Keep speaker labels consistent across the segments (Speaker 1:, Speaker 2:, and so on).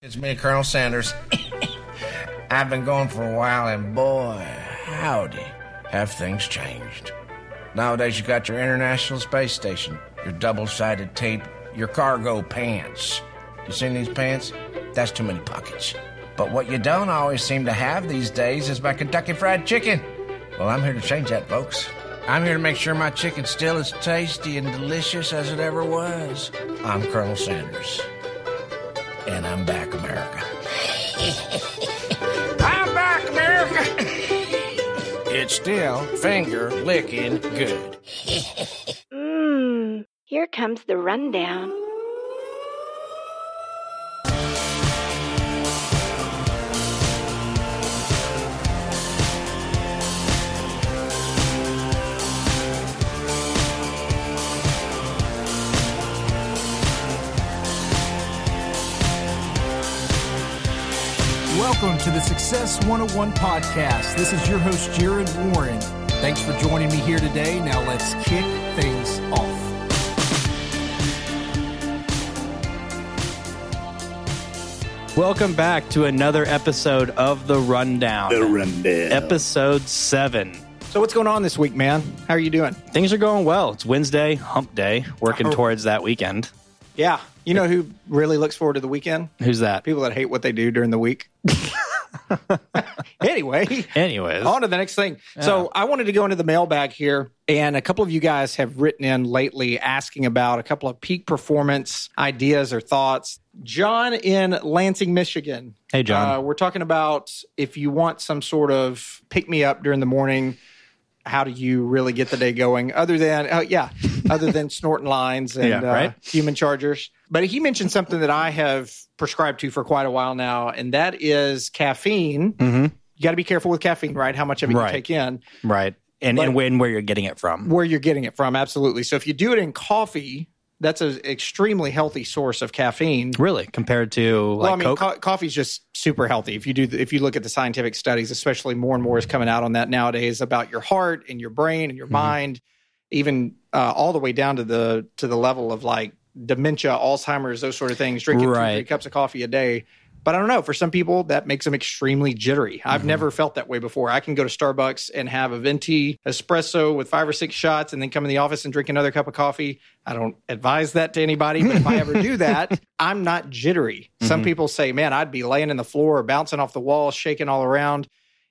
Speaker 1: It's me, Colonel Sanders. I've been gone for a while, and boy, howdy, have things changed. Nowadays, you got your International Space Station, your double sided tape, your cargo pants. You seen these pants? That's too many pockets. But what you don't always seem to have these days is my Kentucky Fried Chicken. Well, I'm here to change that, folks. I'm here to make sure my chicken's still as tasty and delicious as it ever was. I'm Colonel Sanders. And I'm back, America. I'm back, America. it's still finger licking good.
Speaker 2: Mmm, here comes the rundown.
Speaker 3: Welcome to the Success 101 podcast. This is your host, Jared Warren. Thanks for joining me here today. Now let's kick things off.
Speaker 4: Welcome back to another episode of The Rundown.
Speaker 5: The rundown.
Speaker 4: Episode 7.
Speaker 3: So, what's going on this week, man? How are you doing?
Speaker 4: Things are going well. It's Wednesday, hump day, working towards that weekend.
Speaker 3: Yeah. You know who really looks forward to the weekend?
Speaker 4: Who's that?
Speaker 3: People that hate what they do during the week. anyway,
Speaker 4: Anyways.
Speaker 3: on to the next thing. So I wanted to go into the mailbag here, and a couple of you guys have written in lately asking about a couple of peak performance ideas or thoughts. John in Lansing, Michigan.
Speaker 4: Hey, John.
Speaker 3: Uh, we're talking about if you want some sort of pick me up during the morning. How do you really get the day going? Other than, uh, yeah, other than snorting lines and
Speaker 4: Yeah, right.
Speaker 3: uh, human chargers. But he mentioned something that I have prescribed to for quite a while now, and that is caffeine.
Speaker 4: Mhm.
Speaker 3: You got to be careful with caffeine, right? How much of it
Speaker 4: Right.
Speaker 3: you take in,
Speaker 4: Right. And,
Speaker 3: But-
Speaker 4: and when, where you're getting it from.
Speaker 3: where you're getting it from. Absolutely. So if you do it in coffee, that's an extremely healthy source of caffeine.
Speaker 4: Really? Compared to like
Speaker 3: well, I mean,
Speaker 4: Coke?
Speaker 3: co- coffee's just super healthy. If you do, if you look at the scientific studies, especially more and more is coming out on that nowadays about your heart and your brain and
Speaker 4: Mm-hmm.
Speaker 3: your mind, even uh, all the way down to the to the level of like dementia, Alzheimer's, those sort of things. Drinking two, three cups of coffee a day. But I don't know. For some people, that makes them extremely jittery. I've
Speaker 4: Mm-hmm.
Speaker 3: never felt that way before. I can go to Starbucks and have a venti espresso with five or six shots, and then come in the office and drink another cup of coffee. I don't advise that to anybody, but if I ever do that, I'm not jittery. Some people say, "Man, I'd be laying in the floor, bouncing off the wall, shaking all around."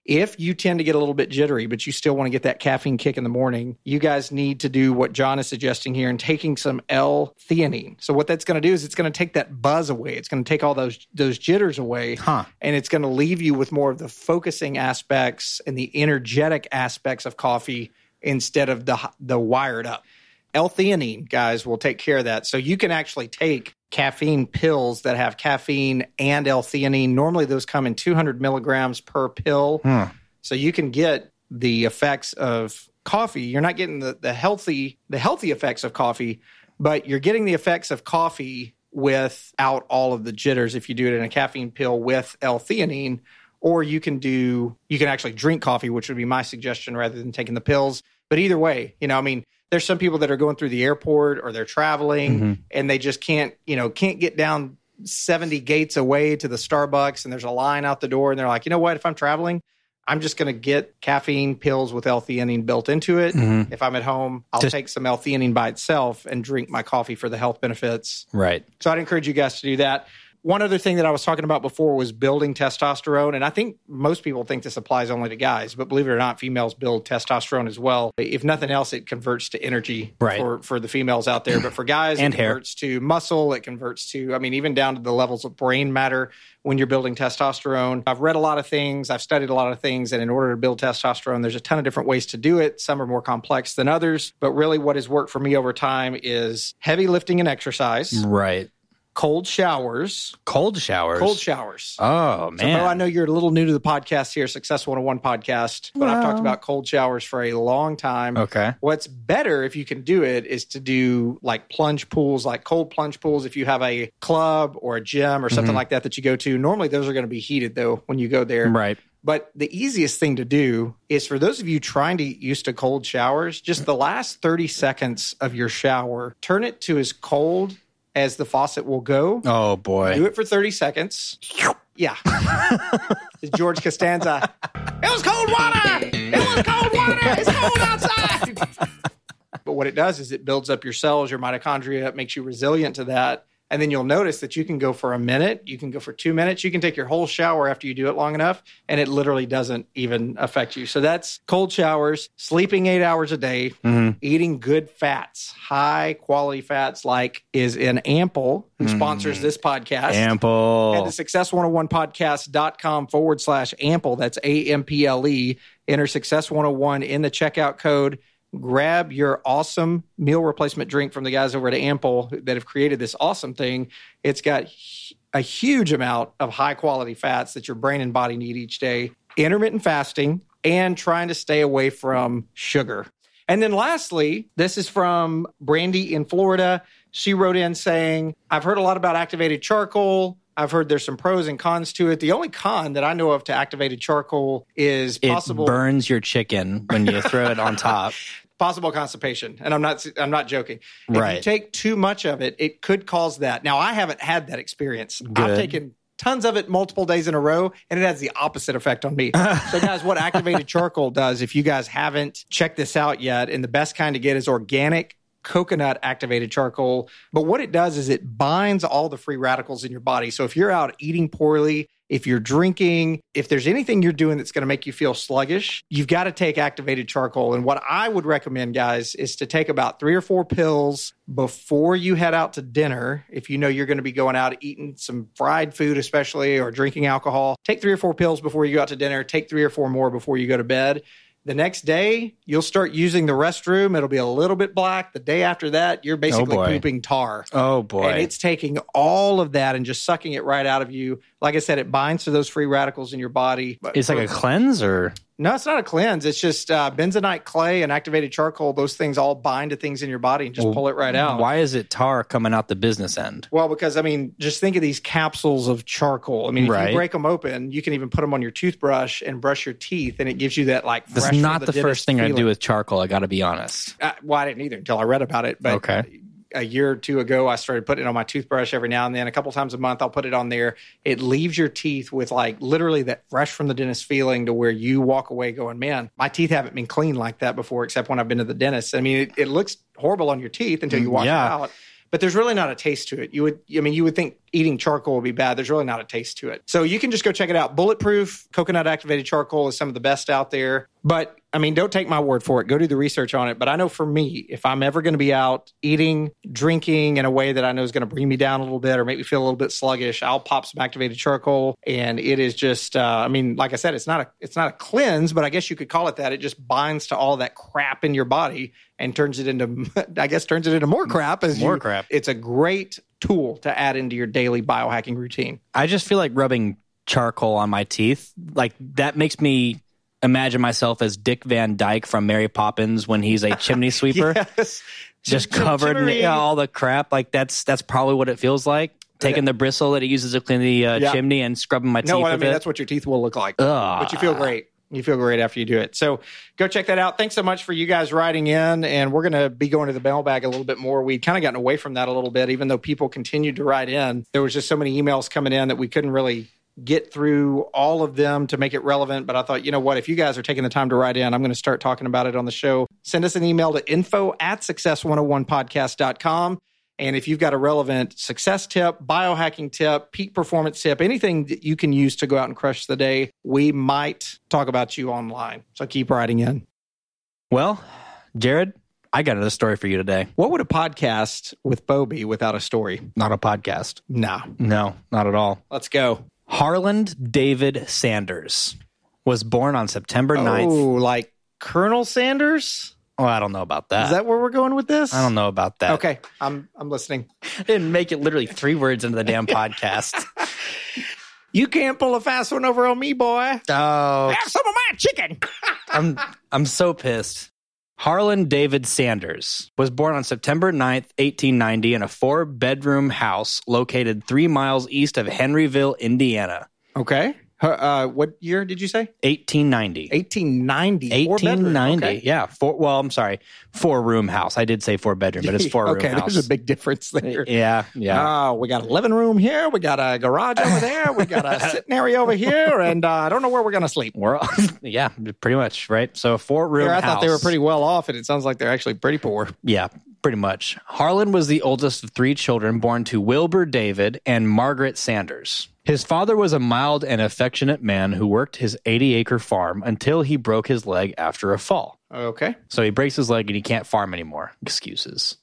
Speaker 3: If you tend to get a little bit jittery, but you still want to get that caffeine kick in the morning, you guys need to do what John is suggesting here and taking some L-theanine. So what that's going to do is it's going to take that buzz away. It's going to take all those those jitters away,
Speaker 4: Huh.
Speaker 3: and it's going to leave you with more of the focusing aspects and the energetic aspects of coffee instead of the the wired up. L-theanine, guys, will take care of that. So you can actually take caffeine pills that have caffeine and L-theanine. Normally, those come in 200 milligrams per pill. Hmm. So you can get the effects of coffee. You're not getting the, the healthy the healthy effects of coffee, but you're getting the effects of coffee without all of the jitters if you do it in a caffeine pill with L-theanine. Or you can do you can actually drink coffee, which would be my suggestion rather than taking the pills. But either way, you know, I mean, there's some people that are going through the airport or they're traveling mm-hmm. and they just can't, you know, can't get down 70 gates away to the Starbucks and there's a line out the door and they're like, you know what, if I'm traveling, I'm just going to get caffeine pills with L-theanine built into it. Mm-hmm. If I'm at home, I'll
Speaker 4: Just-
Speaker 3: take some L-theanine by itself and drink my coffee for the health benefits.
Speaker 4: Right.
Speaker 3: So I'd encourage you guys to do that. One other thing that I was talking about before was building testosterone. And I think most people think this applies only to guys, but believe it or not, females build testosterone as well. If nothing else, it converts to energy
Speaker 4: Right.
Speaker 3: for, for the females out there. But for guys,
Speaker 4: And
Speaker 3: it
Speaker 4: hair.
Speaker 3: converts to muscle. It converts to, I mean, even down to the levels of brain matter when you're building testosterone. I've read a lot of things, I've studied a lot of things. And in order to build testosterone, there's a ton of different ways to do it. Some are more complex than others. But really, what has worked for me over time is heavy lifting and exercise
Speaker 4: Right.
Speaker 3: Cold showers.
Speaker 4: Cold showers.
Speaker 3: Cold showers.
Speaker 4: Oh,
Speaker 3: So,
Speaker 4: man.
Speaker 3: Bo, I know you're a little new to the podcast here, Success 101 podcast, but I've talked about cold showers for a long time.
Speaker 4: Okay.
Speaker 3: What's better if you can do it is to do like plunge pools, like cold plunge pools. If you have a club or a gym or
Speaker 4: Mm-hmm.
Speaker 3: something like that that you go to, normally those are going to be heated though when you go there.
Speaker 4: Right.
Speaker 3: But the easiest thing to do is for those of you trying to get used to cold showers, just the last 30 seconds of your shower, turn it to as cold as the faucet will go.
Speaker 4: Oh boy.
Speaker 3: Do it for 30 seconds. Yeah. George Costanza. It was cold water. It was cold water. It's cold outside. but what it does is it builds up your cells, your mitochondria, it makes you resilient to that. And then you'll notice that you can go for a minute, you can go for two minutes, you can take your whole shower after you do it long enough, and it literally doesn't even affect you. So that's cold showers, sleeping eight hours a day, mm-hmm. eating good fats, high quality fats, like is in Ample, who mm-hmm. sponsors this podcast.
Speaker 4: Ample.
Speaker 3: Head to success101podcast.com forward slash ample. That's A M P L E. Enter success 101 in the checkout code. Grab your awesome meal replacement drink from the guys over at Ample that have created this awesome thing. It's got a huge amount of high quality fats that your brain and body need each day, intermittent fasting, and trying to stay away from sugar. And then lastly, this is from Brandy in Florida. She wrote in saying, I've heard a lot about activated charcoal. I've heard there's some pros and cons to it. The only con that I know of to activated charcoal is
Speaker 4: it
Speaker 3: possible
Speaker 4: burns your chicken when you throw it on top.
Speaker 3: possible constipation. And I'm not I'm not joking. If you take too much of it, it could cause that. Now I haven't had that experience. I've taken tons of it multiple days in a row and it has the opposite effect on me. so guys, what activated charcoal does if you guys haven't checked this out yet and the best kind to get is organic coconut activated charcoal. But what it does is it binds all the free radicals in your body. So if you're out eating poorly, if you're drinking, if there's anything you're doing that's going to make you feel sluggish, you've got to take activated charcoal. And what I would recommend, guys, is to take about three or four pills before you head out to dinner. If you know you're going to be going out eating some fried food, especially, or drinking alcohol, take three or four pills before you go out to dinner. Take three or four more before you go to bed. The next day, you'll start using the restroom. It'll be a little bit black. The day after that, you're basically oh,
Speaker 4: boy.
Speaker 3: pooping tar.
Speaker 4: Oh boy.
Speaker 3: And it's taking all of that and just sucking it right out of you. Like I said, it binds to those free radicals in your body.
Speaker 4: It's like a cleanse or
Speaker 3: no, it's not a cleanse. It's just uh, bentonite clay and activated charcoal. Those things all bind to things in your body and just pull it right out.
Speaker 4: why is it tar coming out the business end?
Speaker 3: Well, because I mean, just think of these capsules of charcoal. I mean, if
Speaker 4: Right.
Speaker 3: you break them open, you can even put them on your toothbrush and brush your teeth, and it gives you that like.
Speaker 4: That's not the,
Speaker 3: dentist
Speaker 4: first thing I do with charcoal, I gotta be honest.
Speaker 3: Uh, well, I didn't either until I read about it. But
Speaker 4: Okay.
Speaker 3: A year or two ago, I started putting it on my toothbrush every now and then. A couple times a month, I'll put it on there. It leaves your teeth with like literally that fresh from the dentist feeling to where you walk away going, man, my teeth haven't been clean like that before, except when I've been to the dentist. I mean, it, it looks horrible on your teeth until you mm, wash
Speaker 4: yeah.
Speaker 3: it out. But there's really not a taste to it. You would, I mean, you would think eating charcoal would be bad. There's really not a taste to it. So you can just go check it out. Bulletproof coconut activated charcoal is some of the best out there. But I mean, don't take my word for it. Go do the research on it. But I know for me, if I'm ever going to be out eating, drinking in a way that I know is going to bring me down a little bit or make me feel a little bit sluggish, I'll pop some activated charcoal, and it is just. Uh, I mean, like I said, it's not a it's not a cleanse, but I guess you could call it that. It just binds to all that crap in your body and turns it into, I guess, turns it into more crap. As
Speaker 4: More
Speaker 3: you-
Speaker 4: crap.
Speaker 3: It's a great tool to add into your daily biohacking routine.
Speaker 4: I just feel like rubbing charcoal on my teeth. Like that makes me imagine myself as Dick Van Dyke from Mary Poppins when he's a chimney sweeper,
Speaker 3: Yes.
Speaker 4: just
Speaker 3: Chim-
Speaker 4: covered in all the crap. Like that's that's probably what it feels like. Taking the bristle that he uses to clean the uh,
Speaker 3: Yeah.
Speaker 4: chimney and scrubbing my teeth
Speaker 3: No, I mean
Speaker 4: it.
Speaker 3: that's what your teeth will look like.
Speaker 4: Ugh.
Speaker 3: But you feel great. You feel great after you do it. So go check that out. Thanks so much for you guys writing in. And we're going to be going to the mailbag a little bit more. We'd kind of gotten away from that a little bit, even though people continued to write in. There was just so many emails coming in that we couldn't really get through all of them to make it relevant. But I thought, you know what? If you guys are taking the time to write in, I'm going to start talking about it on the show. Send us an email to info at success101podcast.com. And if you've got a relevant success tip, biohacking tip, peak performance tip, anything that you can use to go out and crush the day, we might talk about you online. So keep writing in.
Speaker 4: well, Jared, I got another story for you today.
Speaker 3: What would a podcast with Bo be without a story?
Speaker 4: Not a podcast.
Speaker 3: No.
Speaker 4: No, not at all.
Speaker 3: Let's go.
Speaker 4: Harland David Sanders was born on September 9th.
Speaker 3: Oh, like Colonel Sanders?
Speaker 4: Oh, I don't know about that.
Speaker 3: Is that where we're going with this?
Speaker 4: I don't know about that.
Speaker 3: Okay, I'm I'm listening.
Speaker 4: didn't make it literally three words into the damn podcast.
Speaker 3: You can't pull a fast one over on me, boy.
Speaker 4: oh,
Speaker 3: Have some of my chicken.
Speaker 4: I'm I'm so pissed. Harlan David Sanders was born on September 9th, 1890, in a four bedroom house located three miles east of Henryville, Indiana.
Speaker 3: Okay. Her, uh, what year did you say?
Speaker 4: 1890.
Speaker 3: 1890. Four bedroom.
Speaker 4: 1890.
Speaker 3: Okay.
Speaker 4: Yeah. Four, well, I'm sorry. Four room house. I did say four bedroom, but it's four
Speaker 3: okay,
Speaker 4: room house.
Speaker 3: Okay, there's a big difference there.
Speaker 4: Yeah. Yeah.
Speaker 3: Oh, we got a living room here. We got a garage over there. We got a sitting area over here, and uh, I don't know where we're gonna sleep.
Speaker 4: We're yeah, pretty much right. So four room.
Speaker 3: Here, I
Speaker 4: house.
Speaker 3: thought they were pretty well off, and it sounds like they're actually pretty poor.
Speaker 4: Yeah, pretty much. Harlan was the oldest of three children born to Wilbur David and Margaret Sanders. His father was a mild and affectionate man who worked his 80 acre farm until he broke his leg after a fall.
Speaker 3: Okay.
Speaker 4: So he breaks his leg and he can't farm anymore. Excuses.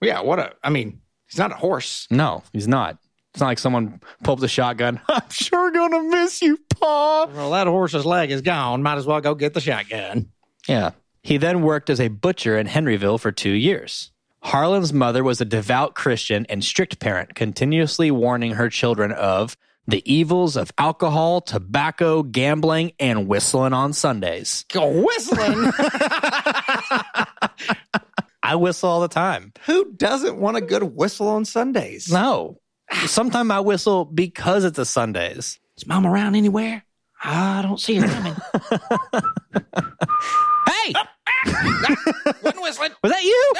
Speaker 3: Yeah. What a. I mean, he's not a horse.
Speaker 4: No, he's not. It's not like someone pulled the shotgun. I'm sure gonna miss you, Pa.
Speaker 3: Well, that horse's leg is gone. Might as well go get the shotgun.
Speaker 4: Yeah. He then worked as a butcher in Henryville for two years. Harlan's mother was a devout Christian and strict parent, continuously warning her children of the evils of alcohol, tobacco, gambling, and whistling on Sundays.
Speaker 3: Go whistling.
Speaker 4: I whistle all the time.
Speaker 3: Who doesn't want a good whistle on Sundays?
Speaker 4: No. Sometimes I whistle because it's a Sundays.
Speaker 3: Is mom around anywhere? I don't see her coming.
Speaker 4: Hey! Oh, ah! Ah!
Speaker 3: Wasn't whistling.
Speaker 4: Was that you?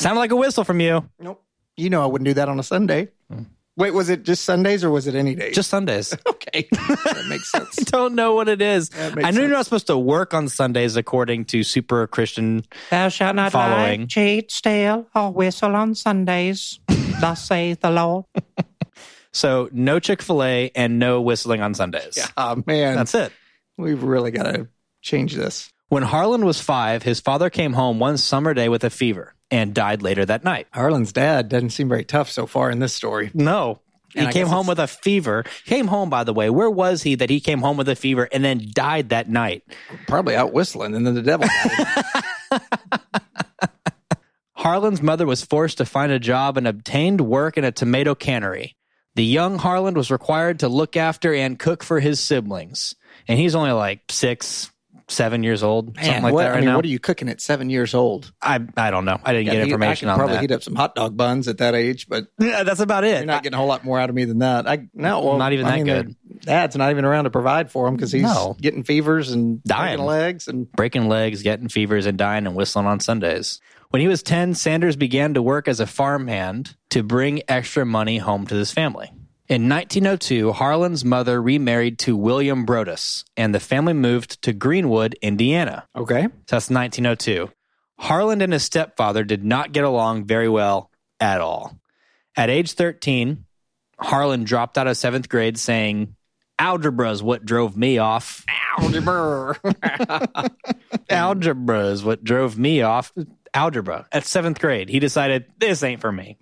Speaker 4: Sounded like a whistle from you.
Speaker 3: Nope. You know I wouldn't do that on a Sunday. Hmm. Wait, was it just Sundays or was it any day?
Speaker 4: Just Sundays.
Speaker 3: okay. that makes sense.
Speaker 4: I don't know what it is. I know you're not supposed to work on Sundays according to super Christian.
Speaker 5: Thou shalt not
Speaker 4: Following.
Speaker 5: lie, cheat, steal, or whistle on Sundays. Thus saith the Lord.
Speaker 4: So no Chick fil A and no whistling on Sundays.
Speaker 3: Oh, man.
Speaker 4: That's it.
Speaker 3: We've really got to change this.
Speaker 4: When Harlan was five, his father came home one summer day with a fever and died later that night.
Speaker 3: Harlan's dad doesn't seem very tough so far in this story.
Speaker 4: No. He
Speaker 3: I
Speaker 4: came home with a fever. Came home, by the way. Where was he that he came home with a fever and then died that night?
Speaker 3: Probably out whistling, and then the devil.
Speaker 4: Harlan's mother was forced to find a job and obtained work in a tomato cannery. The young Harlan was required to look after and cook for his siblings. And he's only like six, seven years old, something
Speaker 3: Man,
Speaker 4: like
Speaker 3: what,
Speaker 4: that right
Speaker 3: I mean,
Speaker 4: now.
Speaker 3: what are you cooking at seven years old?
Speaker 4: I, I don't know. I didn't
Speaker 3: Yeah,
Speaker 4: get information
Speaker 3: I could
Speaker 4: on
Speaker 3: probably
Speaker 4: that.
Speaker 3: heat up some hot dog buns at that age, but
Speaker 4: Yeah, that's about it.
Speaker 3: you're not getting a whole lot more out of me than that. I no, well,
Speaker 4: Not even
Speaker 3: I
Speaker 4: that
Speaker 3: mean,
Speaker 4: good.
Speaker 3: Dad's not even around to provide for him because he's
Speaker 4: No.
Speaker 3: getting fevers and
Speaker 4: Dying.
Speaker 3: breaking legs and
Speaker 4: breaking legs, getting fevers, and dying and whistling on Sundays. When he was 10, Sanders began to work as a farmhand to bring extra money home to his family. In 1902, Harlan's mother remarried to William Broaddus, and the family moved to Greenwood, Indiana.
Speaker 3: okay.
Speaker 4: So that's 1902. Harlan and his stepfather did not get along very well at all. At age 13, Harlan dropped out of seventh grade saying, Algebra is what drove me off.
Speaker 3: Algebra.
Speaker 4: algebra is what drove me off. Algebra at seventh grade. He decided this ain't for me.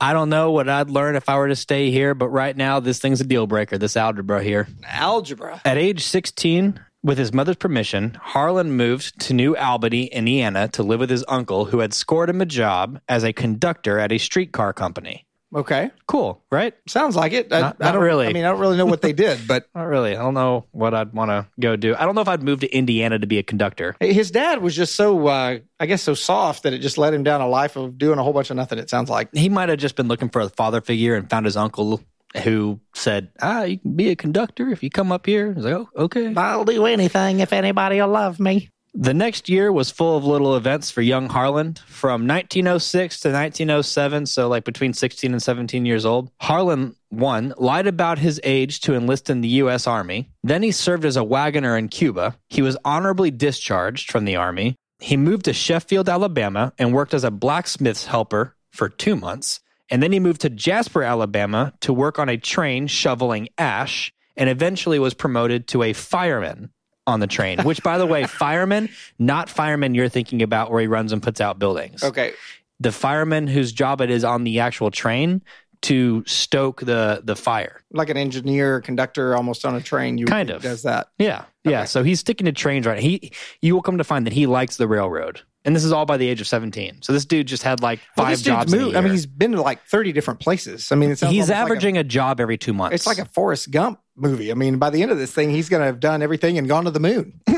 Speaker 4: I don't know what I'd learn if I were to stay here, but right now this thing's a deal breaker. This algebra here.
Speaker 3: Algebra.
Speaker 4: At age 16, with his mother's permission, Harlan moved to New Albany, Indiana to live with his uncle who had scored him a job as a conductor at a streetcar company.
Speaker 3: Okay.
Speaker 4: Cool, right?
Speaker 3: Sounds like it. I,
Speaker 4: Not-
Speaker 3: I don't
Speaker 4: really.
Speaker 3: I mean, I don't really know what they did, but
Speaker 4: Not really. I don't know what I'd want to go do. I don't know if I'd move to Indiana to be a conductor.
Speaker 3: his dad was just so, uh, I guess, so soft that it just led him down a life of doing a whole bunch of nothing. It sounds like.
Speaker 4: he might have just been looking for a father figure and found his uncle who said, "Ah, you can be a conductor if you come up here." He's like, "Oh, okay."
Speaker 5: I'll do anything if anybody will love me.
Speaker 4: The next year was full of little events for young Harlan. From 1906 to 1907, so like between 16 and 17 years old, Harlan one lied about his age to enlist in the U.S. Army. Then he served as a wagoner in Cuba. He was honorably discharged from the Army. He moved to Sheffield, Alabama, and worked as a blacksmith's helper for two months. And then he moved to Jasper, Alabama to work on a train shoveling ash and eventually was promoted to a fireman on the train, which, by the way, fireman, not fireman you're thinking about where he runs and puts out buildings.
Speaker 3: Okay.
Speaker 4: The fireman whose job it is on the actual train to stoke the, the fire.
Speaker 3: Like an engineer, conductor, almost on a train. You
Speaker 4: Kind of.
Speaker 3: does that.
Speaker 4: Yeah. Yeah. So he's sticking to trains right. He, you will come to find that he likes the railroad. And this is all by the age of 17. So this dude just had like
Speaker 3: Well,
Speaker 4: five
Speaker 3: this dude's
Speaker 4: jobs. in a
Speaker 3: moved- I mean, he's been to like thirty different places. I mean, it
Speaker 4: he's
Speaker 3: almost like a-
Speaker 4: averaging a, job every two months.
Speaker 3: It's like a Forrest Gump movie. I mean, by the end of this thing, he's going to have done everything and gone to the moon.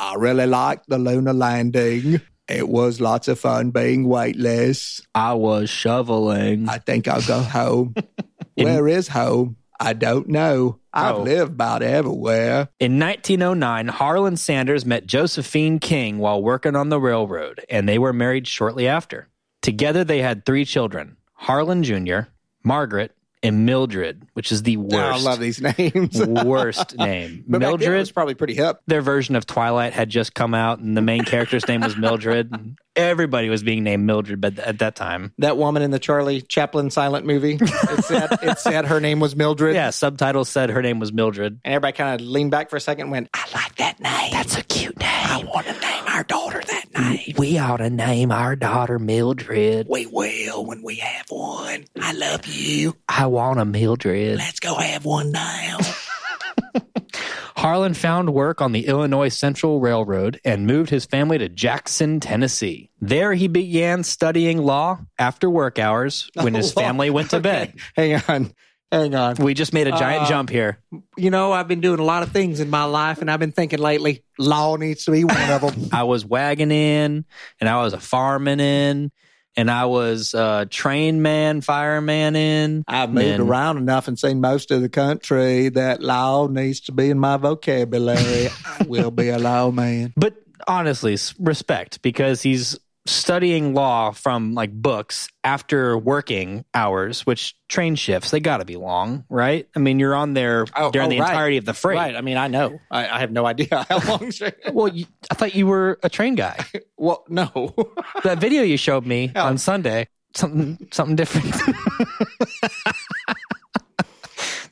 Speaker 3: I really liked the lunar landing. It was lots of fun being weightless.
Speaker 4: I was shoveling.
Speaker 3: I think I'll go home. Where is home? I don't know. I've
Speaker 4: Oh.
Speaker 3: lived about everywhere.
Speaker 4: In 1909, Harlan Sanders met Josephine King while working on the railroad, and they were married shortly after. Together, they had three children Harlan Jr., Margaret, and Mildred, which is the
Speaker 3: Oh, I love these names.
Speaker 4: worst name.
Speaker 3: But back then it
Speaker 4: Mildred,
Speaker 3: was probably pretty hip.
Speaker 4: their version of Twilight had just come out, and the main character's name was Mildred. Everybody was being named Mildred but at that time.
Speaker 3: That woman in the Charlie Chaplin silent movie. It said it said her name was Mildred.
Speaker 4: Yeah, subtitles said her name was Mildred.
Speaker 3: And everybody kind of leaned back for a second and went, I like that name. That's a cute name. I want to name our daughter that name.
Speaker 4: We ought to name our daughter Mildred.
Speaker 3: We will when we have one. I love you.
Speaker 4: I want a Mildred.
Speaker 3: Let's go have one now.
Speaker 4: Harlan found work on the Illinois Central Railroad and moved his family to Jackson, Tennessee. There he began studying law after work hours when his family went to bed.
Speaker 3: Hang on. Hang on.
Speaker 4: We just made a giant
Speaker 3: Uh,
Speaker 4: jump here.
Speaker 3: You know, I've been doing a lot of things in my life, and I've been thinking lately, law needs to be one of them.
Speaker 4: I was wagging in, and I was a fireman in, and I was a train man, fireman in.
Speaker 3: I've moved
Speaker 4: and-
Speaker 3: around enough and seen most of the country that law needs to be in my vocabulary. I will be a lawman.
Speaker 4: But honestly, respect because he's studying law from like books after working hours, which train shifts, they got to be long, right? I mean, you're on there
Speaker 3: Oh,
Speaker 4: during
Speaker 3: oh,
Speaker 4: the
Speaker 3: right.
Speaker 4: entirety of the freight.
Speaker 3: Right. I mean, I know. I, I have no idea how long.
Speaker 4: Well, you, I thought you were a train guy.
Speaker 3: well, no.
Speaker 4: that video you showed me
Speaker 3: Yeah.
Speaker 4: on Sunday, something something different.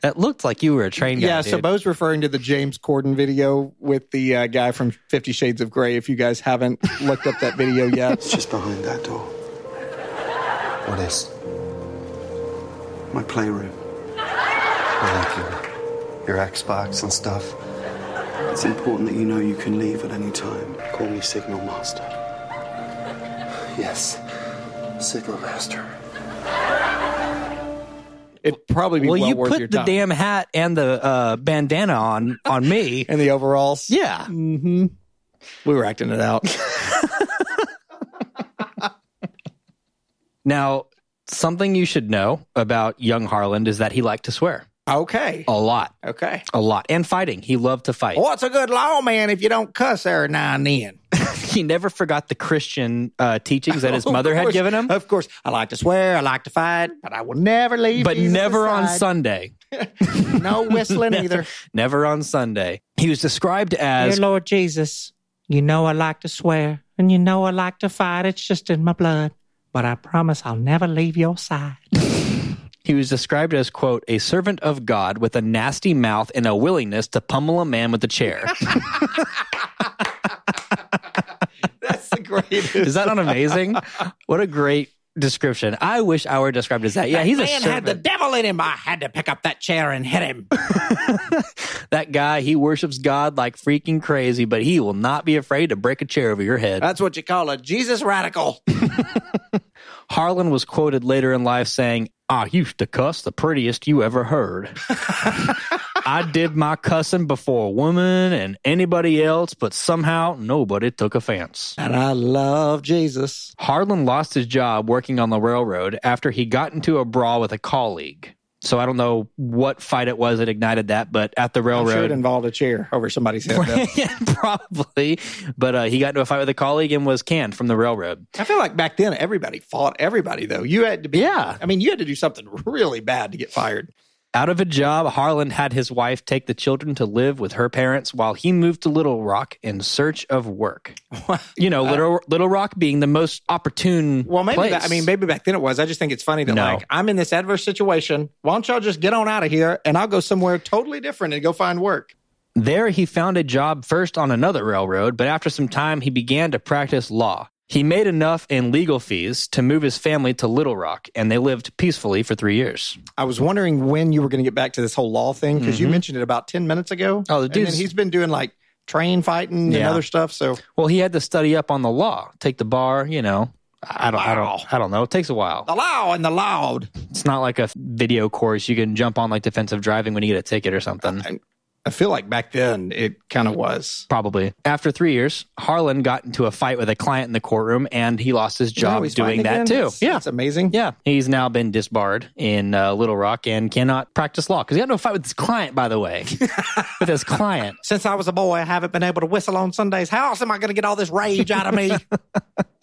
Speaker 4: That looked like you were a train guy.
Speaker 3: yeah. So. Bo's referring to the James Corden video with the uh, guy from Fifty Shades of Grey. If you guys haven't looked up that video yet,
Speaker 6: It's just behind that door.
Speaker 7: What is?
Speaker 6: My playroom.
Speaker 7: I like your, your Xbox and stuff.
Speaker 6: It's important that you know you can leave at any time.
Speaker 7: Call me Signal Master. Yes, Signal Master.
Speaker 3: It'd probably be
Speaker 4: well,
Speaker 3: well,
Speaker 4: you
Speaker 3: worth your
Speaker 4: put the
Speaker 3: time.
Speaker 4: damn hat and the uh, bandana on on me.
Speaker 3: and the overalls.
Speaker 4: yeah.
Speaker 3: Mm-hmm. We were acting it out.
Speaker 4: Now, something you should know about young Harland is that he liked to swear
Speaker 3: okay.
Speaker 4: a lot,
Speaker 3: Okay.
Speaker 4: a lot, and fighting. He loved to fight.
Speaker 3: What's a good lawman if you don't cuss every now and then?
Speaker 4: He never forgot the Christian uh, teachings that his
Speaker 3: Of
Speaker 4: mother had given him,
Speaker 3: Of course, I like to swear, I like to fight, but I will never leave.
Speaker 4: but
Speaker 3: Jesus
Speaker 4: never on. Sunday.
Speaker 3: No whistling either.
Speaker 4: Never on Sunday. He was described as Dear
Speaker 5: Lord Jesus, you know I like to swear, and you know I like to fight. It's just in my blood. But I promise I'll never leave your side.
Speaker 4: he was described as quote a servant of God with a nasty mouth and a willingness to pummel a man with a chair.
Speaker 3: Greatest.
Speaker 4: Is that not amazing? What a great description. I wish I were described as that. Yeah, he's a
Speaker 3: man had the devil in him. I had to pick up that chair and hit him.
Speaker 4: that guy, he worships God like freaking crazy, but he will not be afraid to break a chair over your head.
Speaker 3: That's what you call a Jesus radical.
Speaker 4: Harlan was quoted later in life saying, I used to cuss the prettiest you ever heard. I did my cussing before a woman and anybody else, but somehow nobody took offense.
Speaker 3: And I love Jesus.
Speaker 4: Harlan lost his job working on the railroad after he got into a brawl with a colleague. So I don't know what fight it was that ignited that, but at the
Speaker 3: I'm sure it
Speaker 4: railroad,
Speaker 3: involved a chair over somebody's head.
Speaker 4: yeah, probably. But uh, he got into a fight with a colleague and was canned from the railroad.
Speaker 3: I feel like back then everybody fought everybody though. You had to be
Speaker 4: Yeah.
Speaker 3: I mean, you had to do something really bad to get fired.
Speaker 4: Out of a job, Harlan had his wife take the children to live with her parents while he moved to Little Rock in search of work. You know, uh, Little Little Rock being the most opportune.
Speaker 3: Well, maybe
Speaker 4: place.
Speaker 3: that, I mean, maybe back then it was. I just think it's funny that
Speaker 4: No.
Speaker 3: like I'm in this adverse situation. Why don't y'all just get on out of here and I'll go somewhere totally different and go find work.
Speaker 4: There, he found a job first on another railroad, but after some time, he began to practice law. He made enough in legal fees to move his family to Little Rock, and they lived peacefully for three years.
Speaker 3: I was wondering when you were going to get back to this whole law thing because you mm-hmm. mentioned it about ten minutes ago.
Speaker 4: Oh, the
Speaker 3: and then
Speaker 4: dude's-
Speaker 3: he's been doing like train fighting and other stuff. So
Speaker 4: Well, he had to study up on the law, take the bar. You know, I don't, I don't, I don't know. It takes a while.
Speaker 3: the law and the loud.
Speaker 4: It's not like a video course you can jump on like defensive driving when you get a ticket or something.
Speaker 3: And I feel like back then it kind of was.
Speaker 4: Probably. After three years, Harlan got into a fight with a client in the courtroom and he lost his job
Speaker 3: he's
Speaker 4: doing that
Speaker 3: again?
Speaker 4: too.
Speaker 3: That's-
Speaker 4: Yeah.
Speaker 3: It's amazing.
Speaker 4: Yeah. He's now been disbarred in uh, Little Rock and cannot practice law because he got no fight with his client, by the way. with his client.
Speaker 5: Since I was a boy, I haven't been able to whistle on Sundays. How else am I going to get all this rage out of me?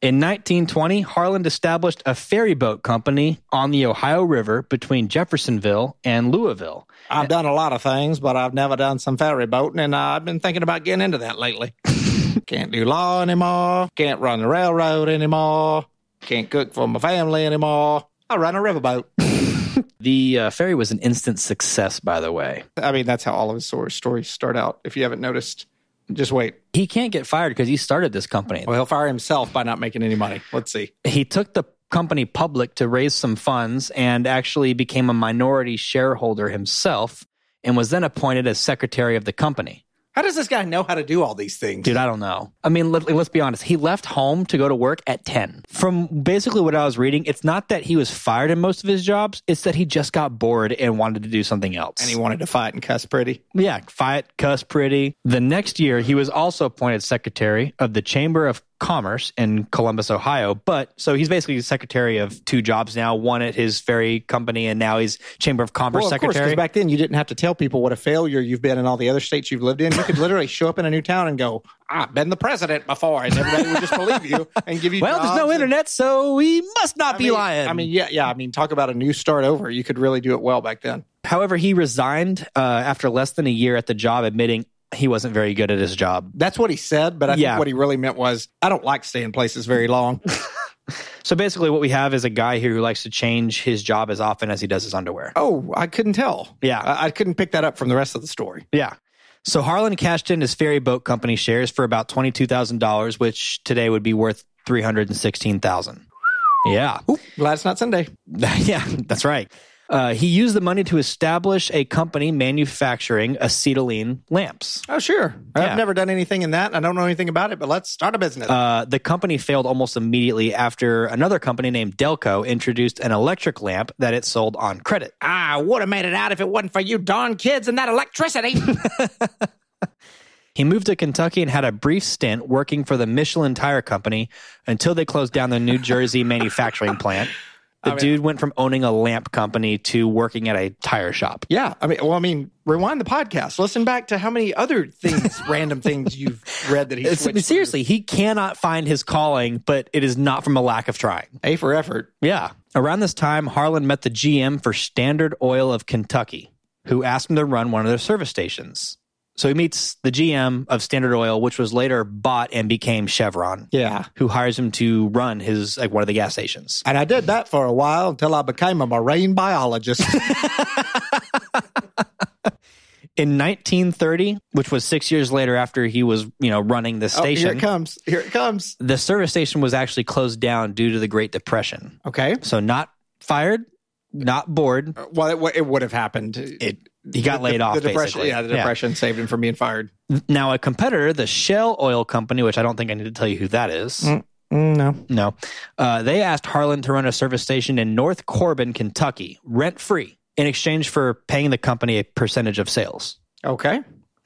Speaker 4: In 1920, Harland established a ferry boat company on the Ohio River between Jeffersonville and Louisville.
Speaker 5: I've done a lot of things, but I've never done some ferry boating, and uh, I've been thinking about getting into that lately. Can't do law anymore. Can't run the railroad anymore. Can't cook for my family anymore. I run a riverboat.
Speaker 4: The uh, ferry was an instant success, by the way.
Speaker 3: I mean, that's how all of his stories start out. If you haven't noticed, just wait.
Speaker 4: He can't get fired because he started this company.
Speaker 3: Well, he'll fire himself by not making any money. Let's see.
Speaker 4: he took the company public to raise some funds and actually became a minority shareholder himself and was then appointed as secretary of the company.
Speaker 3: How does this guy know how to do all these things?
Speaker 4: Dude, I don't know. I mean, let, us be honest. He left home to go to work at 10. From basically what I was reading, it's not that he was fired in most of his jobs, it's that he just got bored and wanted to do something else.
Speaker 3: and he wanted to fight and cuss pretty.
Speaker 4: Yeah, fight, cuss pretty. The next year, he was also appointed secretary of the Chamber of Commerce in Columbus, Ohio. But so he's basically secretary of two jobs now one at his ferry company, and now he's Chamber of Commerce
Speaker 3: Well, of
Speaker 4: secretary.
Speaker 3: because back then you didn't have to tell people what a failure you've been in all the other states you've lived in. You could literally show up in a new town and go, "I've been the president before," and everybody would just believe you and give you.
Speaker 4: well, there's no
Speaker 3: and-
Speaker 4: internet, so we must not
Speaker 3: I
Speaker 4: be
Speaker 3: mean-
Speaker 4: lying.
Speaker 3: I mean, yeah, yeah. I mean, talk about a new start over. You could really do it well back then.
Speaker 4: however, he resigned uh, after less than a year at the job, admitting he wasn't very good at his job.
Speaker 3: That's what he said, but I
Speaker 4: Yeah.
Speaker 3: think what he really meant was, "I don't like staying places very long."
Speaker 4: So basically, what we have is a guy here who likes to change his job as often as he does his underwear.
Speaker 3: oh, I couldn't tell.
Speaker 4: Yeah.
Speaker 3: I, I couldn't pick that up from the rest of the story.
Speaker 4: Yeah. So Harlan cashed in his ferry boat company shares for about twenty two thousand dollars, which today would be worth three hundred and sixteen thousand. Yeah,
Speaker 3: Glad it's not Sunday.
Speaker 4: yeah, that's right. Uh, he used the money to establish a company manufacturing acetylene lamps.
Speaker 3: Oh, sure.
Speaker 4: Yeah.
Speaker 3: I've never done anything in that. I don't know anything about it, but let's start a business.
Speaker 4: Uh, the company failed almost immediately after another company named Delco introduced an electric lamp that it sold on credit.
Speaker 5: I would have made it out if it wasn't for you darn kids and that electricity.
Speaker 4: He moved to Kentucky and had a brief stint working for the Michelin Tire Company until they closed down the New Jersey manufacturing plant. The dude went from owning a lamp company to working at a tire shop.
Speaker 3: yeah. I mean, well, I mean, rewind the podcast. Listen back to how many other things, random things you've read that he
Speaker 4: seriously, he cannot find his calling, but it is not from a lack of trying.
Speaker 3: A for effort.
Speaker 4: Yeah. Around this time, Harlan met the GM for Standard Oil of Kentucky, who asked him to run one of their service stations. So he meets the GM of Standard Oil, which was later bought and became Chevron,
Speaker 3: Yeah.
Speaker 4: who hires him to run his like one of the gas stations.
Speaker 3: And I did that for a while until I became a marine biologist.
Speaker 4: In 1930, which was six years later after he was, you know, running the
Speaker 3: oh, here it comes. Here it comes.
Speaker 4: the service station was actually closed down due to the Great Depression.
Speaker 3: Okay.
Speaker 4: So not fired, not bored.
Speaker 3: Well, it, it would have happened. It
Speaker 4: He got laid off.
Speaker 3: The depression,
Speaker 4: basically.
Speaker 3: yeah, the depression saved him from being fired.
Speaker 4: Now, a competitor, the Shell Oil Company, which I don't think I need to tell you who that is.
Speaker 3: Mm, no.
Speaker 4: No. Uh, they asked Harlan to run a service station in North Corbin, Kentucky, rent free, in exchange for paying the company a percentage of sales.
Speaker 3: Okay.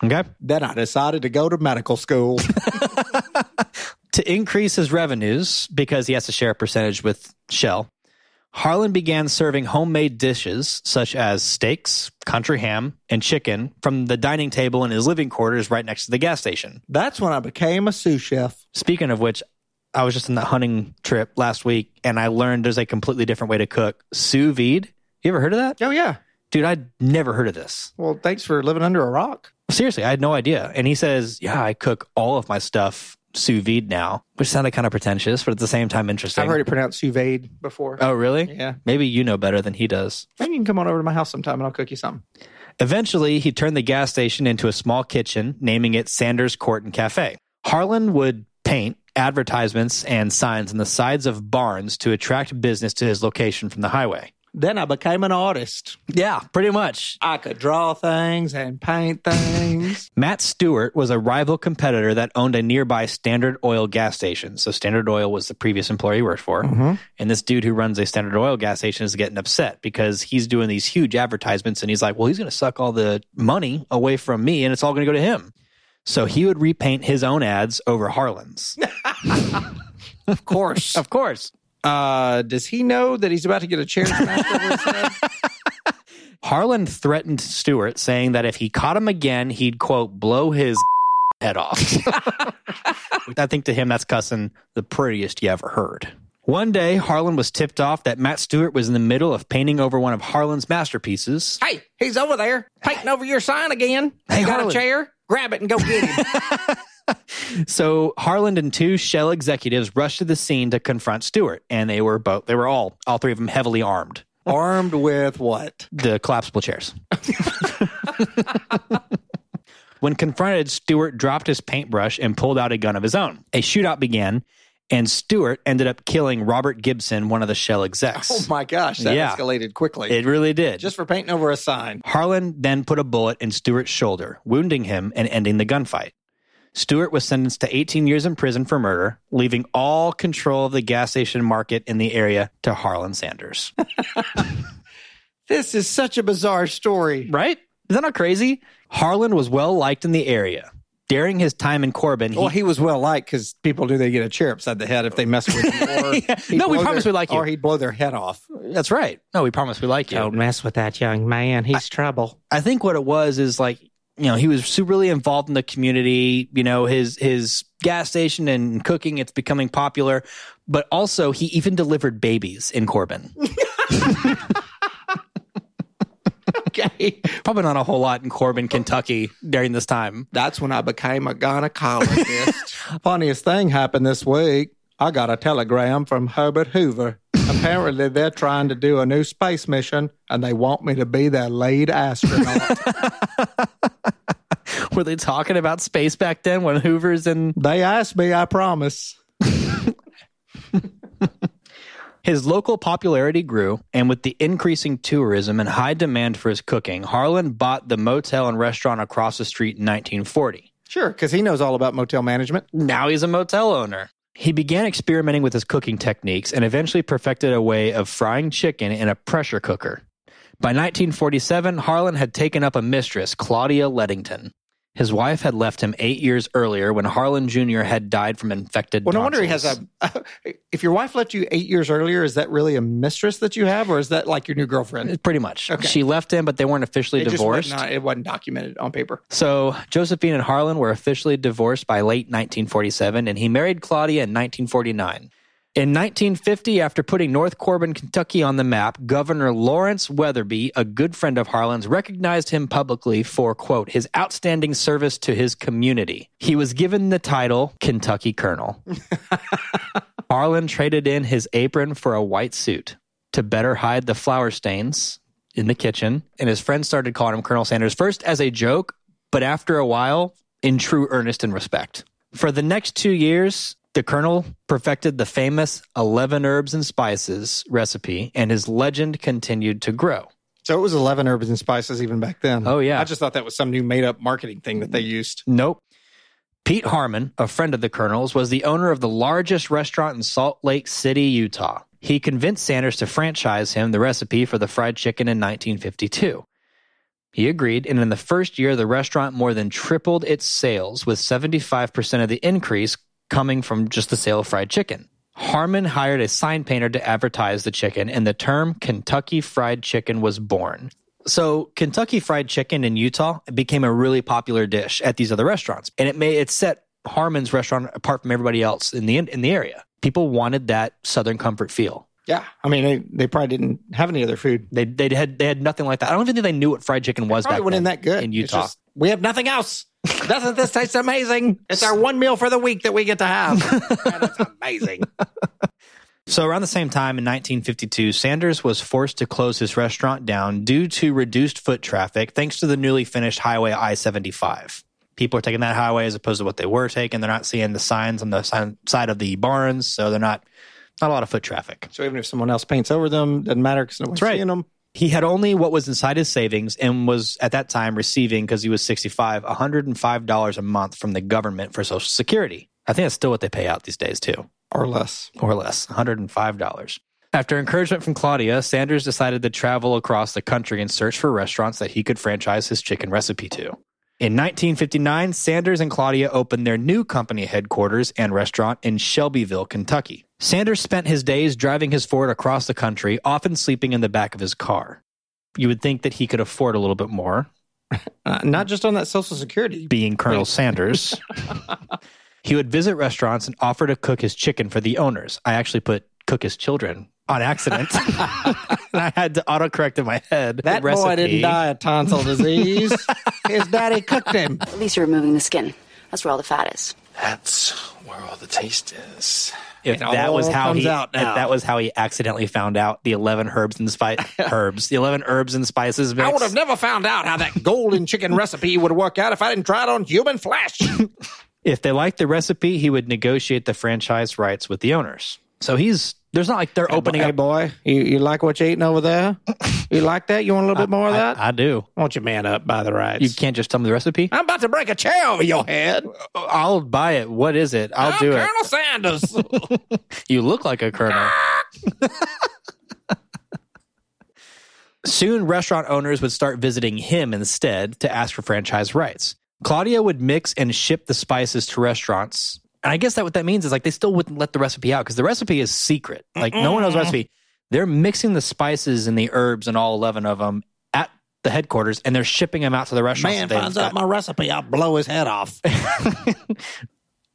Speaker 4: Okay.
Speaker 3: Then I decided to go to medical school.
Speaker 4: To increase his revenues, because he has to share a percentage with Shell, Harlan began serving homemade dishes such as steaks, country ham, and chicken from the dining table in his living quarters right next to the gas station.
Speaker 3: That's when I became a sous chef.
Speaker 4: Speaking of which, I was just on that hunting trip last week and I learned there's a completely different way to cook sous vide. You ever heard of that?
Speaker 3: Oh, yeah.
Speaker 4: Dude, I'd never heard of this.
Speaker 3: Well, thanks for living under a rock.
Speaker 4: Seriously, I had no idea. And he says, Yeah, I cook all of my stuff sous vide now, which sounded kind of pretentious, but at the same time interesting.
Speaker 3: I've heard it pronounced sous vide before.
Speaker 4: Oh, really?
Speaker 3: Yeah.
Speaker 4: Maybe you know better than he does.
Speaker 3: Maybe you can come on over to my house sometime and I'll cook you something.
Speaker 4: Eventually, he turned the gas station into a small kitchen, naming it Sanders Court and Cafe. Harlan would paint advertisements and signs on the sides of barns to attract business to his location from the highway.
Speaker 5: Then I became an artist.
Speaker 4: Yeah, pretty much.
Speaker 5: I could draw things and paint things.
Speaker 4: Matt Stewart was a rival competitor that owned a nearby Standard Oil gas station. So Standard Oil was the previous employer he worked for. Mm-hmm. And this dude who runs a Standard Oil gas station is getting upset because he's doing these huge advertisements and he's like, well, he's going to suck all the money away from me and it's all going to go to him. So he would repaint his own ads over Harlan's.
Speaker 3: Of course.
Speaker 4: of course.
Speaker 3: Uh, does he know that he's about to get a chair smashed over his head?
Speaker 4: Harlan threatened Stewart, saying that if he caught him again, he'd quote blow his head off. I think to him that's cussing the prettiest you ever heard. One day, Harlan was tipped off that Matt Stewart was in the middle of painting over one of Harlan's masterpieces.
Speaker 3: Hey, he's over there painting over your sign again.
Speaker 4: Hey,
Speaker 3: You got
Speaker 4: Harlan.
Speaker 3: a chair? Grab it and go get him.
Speaker 4: So Harland and two Shell executives rushed to the scene to confront Stewart, and they were both they were all all three of them heavily armed.
Speaker 5: Armed with what?
Speaker 4: the collapsible chairs. when confronted, Stewart dropped his paintbrush and pulled out a gun of his own. A shootout began, and Stewart ended up killing Robert Gibson, one of the Shell execs.
Speaker 3: oh my gosh, that
Speaker 4: Yeah.
Speaker 3: escalated quickly.
Speaker 4: It really did.
Speaker 3: Just for painting over a sign.
Speaker 4: Harlan then put a bullet in Stewart's shoulder, wounding him and ending the gunfight. Stewart was sentenced to 18 years in prison for murder, leaving all control of the gas station market in the area to Harlan Sanders.
Speaker 3: This is such a bizarre story.
Speaker 4: right? Is that not crazy? Harlan was well liked in the area. During his time in Corbin, he,
Speaker 3: Well, he was well liked because people knew they get a chair upside the head if they mess with him. Or he'd
Speaker 4: No, we
Speaker 3: blow
Speaker 4: promise
Speaker 3: their-
Speaker 4: we like you.
Speaker 3: Or he'd blow their head off.
Speaker 4: that's right. No, we promise we like you.
Speaker 5: Don't mess with that young man. He's trouble.
Speaker 4: I think what it was is like you know he was super really involved in the community. You know his his gas station and cooking it's becoming popular, but also he even delivered babies in Corbin.
Speaker 3: Okay.
Speaker 4: Probably not a whole lot in Corbin, Kentucky during this time.
Speaker 3: That's when I became a gynecologist.
Speaker 5: Funniest thing happened this week. I got a telegram from Herbert Hoover. Apparently, they're trying to do a new space mission and they want me to be their lead astronaut.
Speaker 4: Were they talking about space back then when Hoover's in
Speaker 5: they asked me, I promise.
Speaker 4: His local popularity grew, and with the increasing tourism and high demand for his cooking, Harlan bought the motel and restaurant across the street in 1940.
Speaker 3: sure, because he knows all about motel management.
Speaker 4: Now he's a motel owner. He began experimenting with his cooking techniques and eventually perfected a way of frying chicken in a pressure cooker. By 1947, Harlan had taken up a mistress, Claudia Ledington. His wife had left him eight years earlier when Harlan Jr. had died from infected
Speaker 3: Well, no wonder he has a. if your wife left you eight years earlier, is that really a mistress that you have, or is that like your new girlfriend?
Speaker 4: Uh, pretty much.
Speaker 3: Okay.
Speaker 4: She left him, but they weren't officially
Speaker 3: It
Speaker 4: divorced.
Speaker 3: wasn't, it wasn't documented on paper.
Speaker 4: So Josephine and Harlan were officially divorced by late 1947, and he married Claudia in 1949. In 1950, after putting North Corbin, Kentucky on the map, Governor Lawrence Wetherby, a good friend of Harlan's, recognized him publicly for, quote, his outstanding service to his community. He was given the title Kentucky Colonel. Harlan traded in his apron for a white suit to better hide the flour stains in the kitchen, and his friends started calling him Colonel Sanders first as a joke, but after a while, in true earnest and respect. For the next two years, the Colonel perfected the famous 11 herbs and spices recipe, and his legend continued to grow.
Speaker 3: So it was 11 herbs and spices even back then.
Speaker 4: Oh, yeah.
Speaker 3: I just thought that was some new made up marketing thing that they used.
Speaker 4: Nope. Pete Harman, a friend of the Colonel's, was the owner of the largest restaurant in Salt Lake City, Utah. He convinced Sanders to franchise him the recipe for the fried chicken in 1952. He agreed, and in the first year, the restaurant more than tripled its sales, with 75% of the increase coming from just the sale of fried chicken. Harman hired a sign painter to advertise the chicken, and the term Kentucky Fried Chicken was born. So Kentucky Fried Chicken in Utah became a really popular dish at these other restaurants, and it made it set Harman's restaurant apart from everybody else in the in the area. People wanted that Southern comfort feel.
Speaker 3: Yeah. I mean, they, they probably didn't have any other food.
Speaker 4: They they had they had nothing like that. I don't even think they knew what fried chicken was
Speaker 3: Probably
Speaker 4: back
Speaker 3: wasn't
Speaker 4: then
Speaker 3: that good
Speaker 4: in Utah.
Speaker 3: just, we have nothing else. Doesn't this taste amazing? It's our one meal for the week that we get to have. It's amazing.
Speaker 4: So around the same time in 1952, Sanders was forced to close his restaurant down due to reduced foot traffic thanks to the newly finished highway I-75. People are taking that highway as opposed to what they were taking. They're not seeing the signs on the side of the barns, so they're not Not a lot of foot traffic.
Speaker 3: So even if someone else paints over them, doesn't matter because no
Speaker 4: one's right.
Speaker 3: seeing them.
Speaker 4: He had only what was inside his savings and was at that time receiving, because he was 65, $105 a month from the government for Social Security. I think that's still what they pay out these days, too,
Speaker 3: Or less.
Speaker 4: or less $105. After encouragement from Claudia, Sanders decided to travel across the country and search for restaurants that he could franchise his chicken recipe to. In 1959, Sanders and Claudia opened their new company headquarters and restaurant in Shelbyville, Kentucky. Sanders spent his days driving his Ford across the country, often sleeping in the back of his car. You would think that he could afford a little bit more,
Speaker 3: Uh, not just on that Social Security.
Speaker 4: being Colonel Sanders. he would visit restaurants and offer to cook his chicken for the owners. I actually put cook his children on accident. and I had to autocorrect in my head. the
Speaker 3: That boy didn't die of tonsil disease. His daddy cooked him.
Speaker 8: At least you're removing the skin. That's where all the fat is.
Speaker 9: That's where all the taste is.
Speaker 4: If
Speaker 3: It
Speaker 4: that was how he
Speaker 3: out
Speaker 4: if that was how he accidentally found out the 11 herbs and spice herbs the 11 herbs and spices mix.
Speaker 3: I would have never found out how that golden chicken recipe would work out if I didn't try it on human flesh.
Speaker 4: if they liked the recipe he would negotiate the franchise rights with the owners so he's there's not like they're opening
Speaker 3: hey,
Speaker 4: up
Speaker 3: boy, you, you like what you're eating over there? You like that? You want a little bit more of that?
Speaker 4: I, I do
Speaker 3: Why don't you man up buy the rights?
Speaker 4: you can't just tell me the recipe
Speaker 3: I'm about to break a chair over your head.
Speaker 4: i'll buy it what is it i'll
Speaker 3: I'm
Speaker 4: do
Speaker 3: Colonel
Speaker 4: it Colonel
Speaker 3: Sanders.
Speaker 4: you look like a colonel Soon, restaurant owners would start visiting him instead to ask for franchise rights. Claudia would mix and ship the spices to restaurants. And I guess that what that means is like they still wouldn't let the recipe out because the recipe is secret. Like no one knows the recipe. They're mixing the spices and the herbs and all 11 of them at the headquarters and they're shipping them out to the restaurants.
Speaker 3: Man finds out my recipe, I'll blow his head off.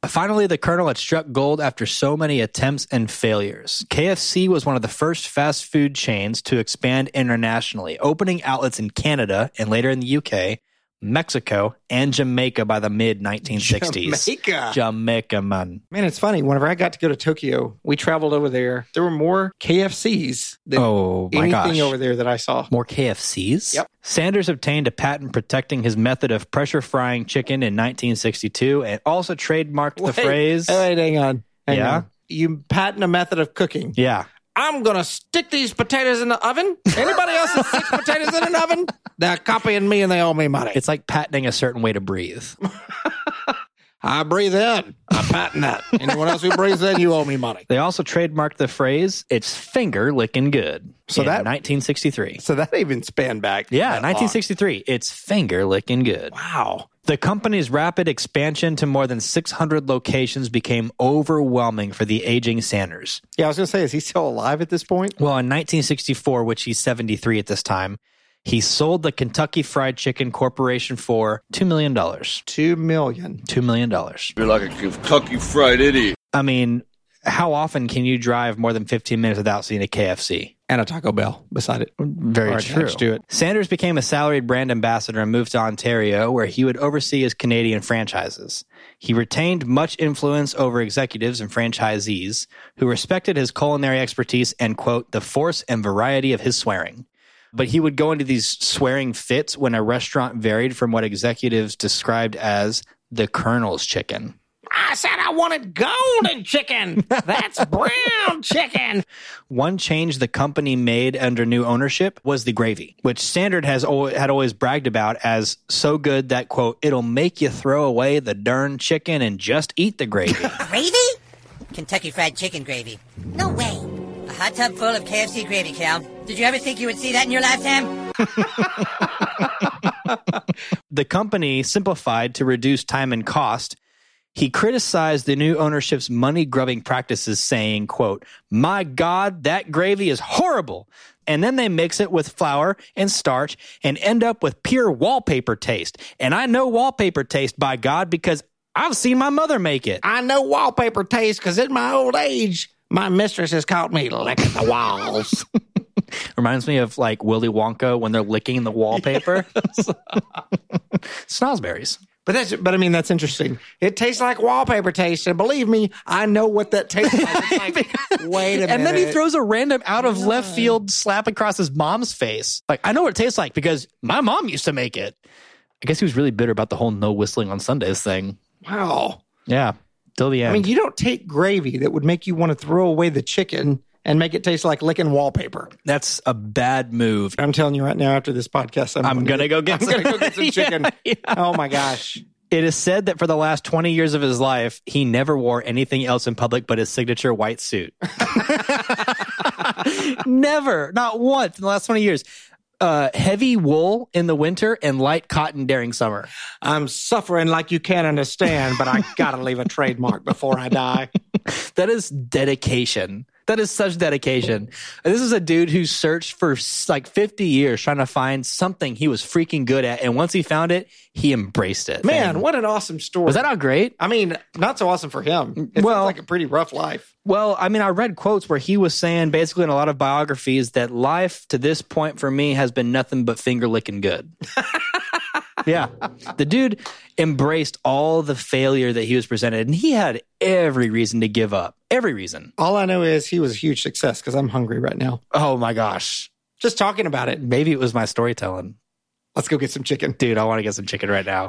Speaker 4: Finally, the Colonel had struck gold after so many attempts and failures. KFC was one of the first fast food chains to expand internationally, opening outlets in Canada and later in the UK, Mexico, and Jamaica by the mid 1960s.
Speaker 3: Jamaica.
Speaker 4: Jamaica, man.
Speaker 3: Man, it's funny. Whenever I got to go to Tokyo, we traveled over there. There were more KFCs than
Speaker 4: Oh, my
Speaker 3: anything
Speaker 4: gosh.
Speaker 3: over there that I saw.
Speaker 4: More KFCs?
Speaker 3: Yep.
Speaker 4: Sanders obtained a patent protecting his method of pressure frying chicken in 1962 and also trademarked the
Speaker 3: Wait,
Speaker 4: phrase.
Speaker 3: Wait, hang on. Hang
Speaker 4: Yeah?
Speaker 3: on. You patent a method of cooking.
Speaker 4: Yeah.
Speaker 3: I'm gonna stick these potatoes in the oven. Anybody else that sticks potatoes in an oven? They're copying me and they owe me money.
Speaker 4: It's like patenting a certain way to breathe.
Speaker 3: I breathe in. I patent that. Anyone else who breathes in, you owe me money.
Speaker 4: They also trademarked the phrase "It's finger licking good."
Speaker 3: So that-
Speaker 4: 1963.
Speaker 3: So that even spanned back.
Speaker 4: Yeah,
Speaker 3: that long.
Speaker 4: 1963. It's finger licking good.
Speaker 3: Wow.
Speaker 4: The company's rapid expansion to more than 600 locations became overwhelming for the aging Sanders.
Speaker 3: Yeah, I was gonna say, is he still alive at this point?
Speaker 4: Well, in 1964, which he's 73 at this time, he sold the Kentucky Fried Chicken Corporation for $2 million. $2
Speaker 3: Two million.
Speaker 4: million.
Speaker 9: You're like a Kentucky Fried Idiot.
Speaker 4: I mean, how often can you drive more than 15 minutes without seeing a KFC?
Speaker 3: And a Taco Bell beside it.
Speaker 4: Very
Speaker 3: Or
Speaker 4: true.
Speaker 3: to it.
Speaker 4: Sanders became a salaried brand ambassador and moved to Ontario, where he would oversee his Canadian franchises. He retained much influence over executives and franchisees who respected his culinary expertise and, quote, the force and variety of his swearing. But he would go into these swearing fits when a restaurant varied from what executives described as the Colonel's chicken.
Speaker 3: I said I wanted golden chicken. That's brown chicken.
Speaker 4: One change the company made under new ownership was the gravy, which Sanders has al- had always bragged about as so good that quote it'll make you throw away the darn chicken and just eat the gravy.
Speaker 10: Gravy? Kentucky Fried Chicken gravy. No way. A hot tub full of KFC gravy, Cal. Did you ever think you would see that in your lifetime?
Speaker 4: the company simplified to reduce time and cost. He criticized the new ownership's money grubbing practices, saying, quote, My God, that gravy is horrible. And then they mix it with flour and starch and end up with pure wallpaper taste. And I know wallpaper taste, by God, because I've seen my mother make it.
Speaker 3: I know wallpaper taste because in my old age, my mistress has caught me licking the walls.
Speaker 4: Reminds me of like Willy Wonka when they're licking the wallpaper. Snozzberries.
Speaker 3: But that's but I mean that's interesting. It tastes like wallpaper taste, and believe me, I know what that tastes like. Like wait a minute.
Speaker 4: And then he throws a random out of left field slap across his mom's face. Like, I know what it tastes like because my mom used to make it. I guess he was really bitter about the whole no whistling on Sundays thing.
Speaker 3: Wow.
Speaker 4: Yeah. till the end.
Speaker 3: I mean, you don't take gravy that would make you want to throw away the chicken and make it taste like licking wallpaper.
Speaker 4: That's a bad move.
Speaker 3: I'm telling you right now, after this podcast, I'm,
Speaker 4: I'm gonna go get
Speaker 3: I'm
Speaker 4: some.
Speaker 3: gonna go get some
Speaker 4: Yeah,
Speaker 3: chicken.
Speaker 4: yeah.
Speaker 3: Oh my gosh.
Speaker 4: It is said that for the last 20 years of his life, he never wore anything else in public but his signature white suit. never, not once in the last 20 years. Uh, heavy wool in the winter and light cotton during summer.
Speaker 3: I'm suffering like you can't understand, but I gotta leave a trademark before I die.
Speaker 4: That is dedication. That is such dedication. This is a dude who searched for like 50 years trying to find something he was freaking good at. And once he found it, he embraced it.
Speaker 3: Man,
Speaker 4: And-
Speaker 3: what an awesome story.
Speaker 4: was that not great?
Speaker 3: I mean, not so awesome for him. It
Speaker 4: Well-
Speaker 3: like a pretty rough life.
Speaker 4: Well, I mean, I read quotes where he was saying basically in a lot of biographies that life to this point for me has been nothing but finger licking good. yeah. The dude embraced all the failure that he was presented, and he had every reason to give up. Every reason.
Speaker 3: All I know is he was a huge success because I'm hungry right now.
Speaker 4: Oh my gosh.
Speaker 3: Just talking about it.
Speaker 4: Maybe it was my storytelling.
Speaker 3: Let's go get some chicken.
Speaker 4: Dude, I want to get some chicken right now.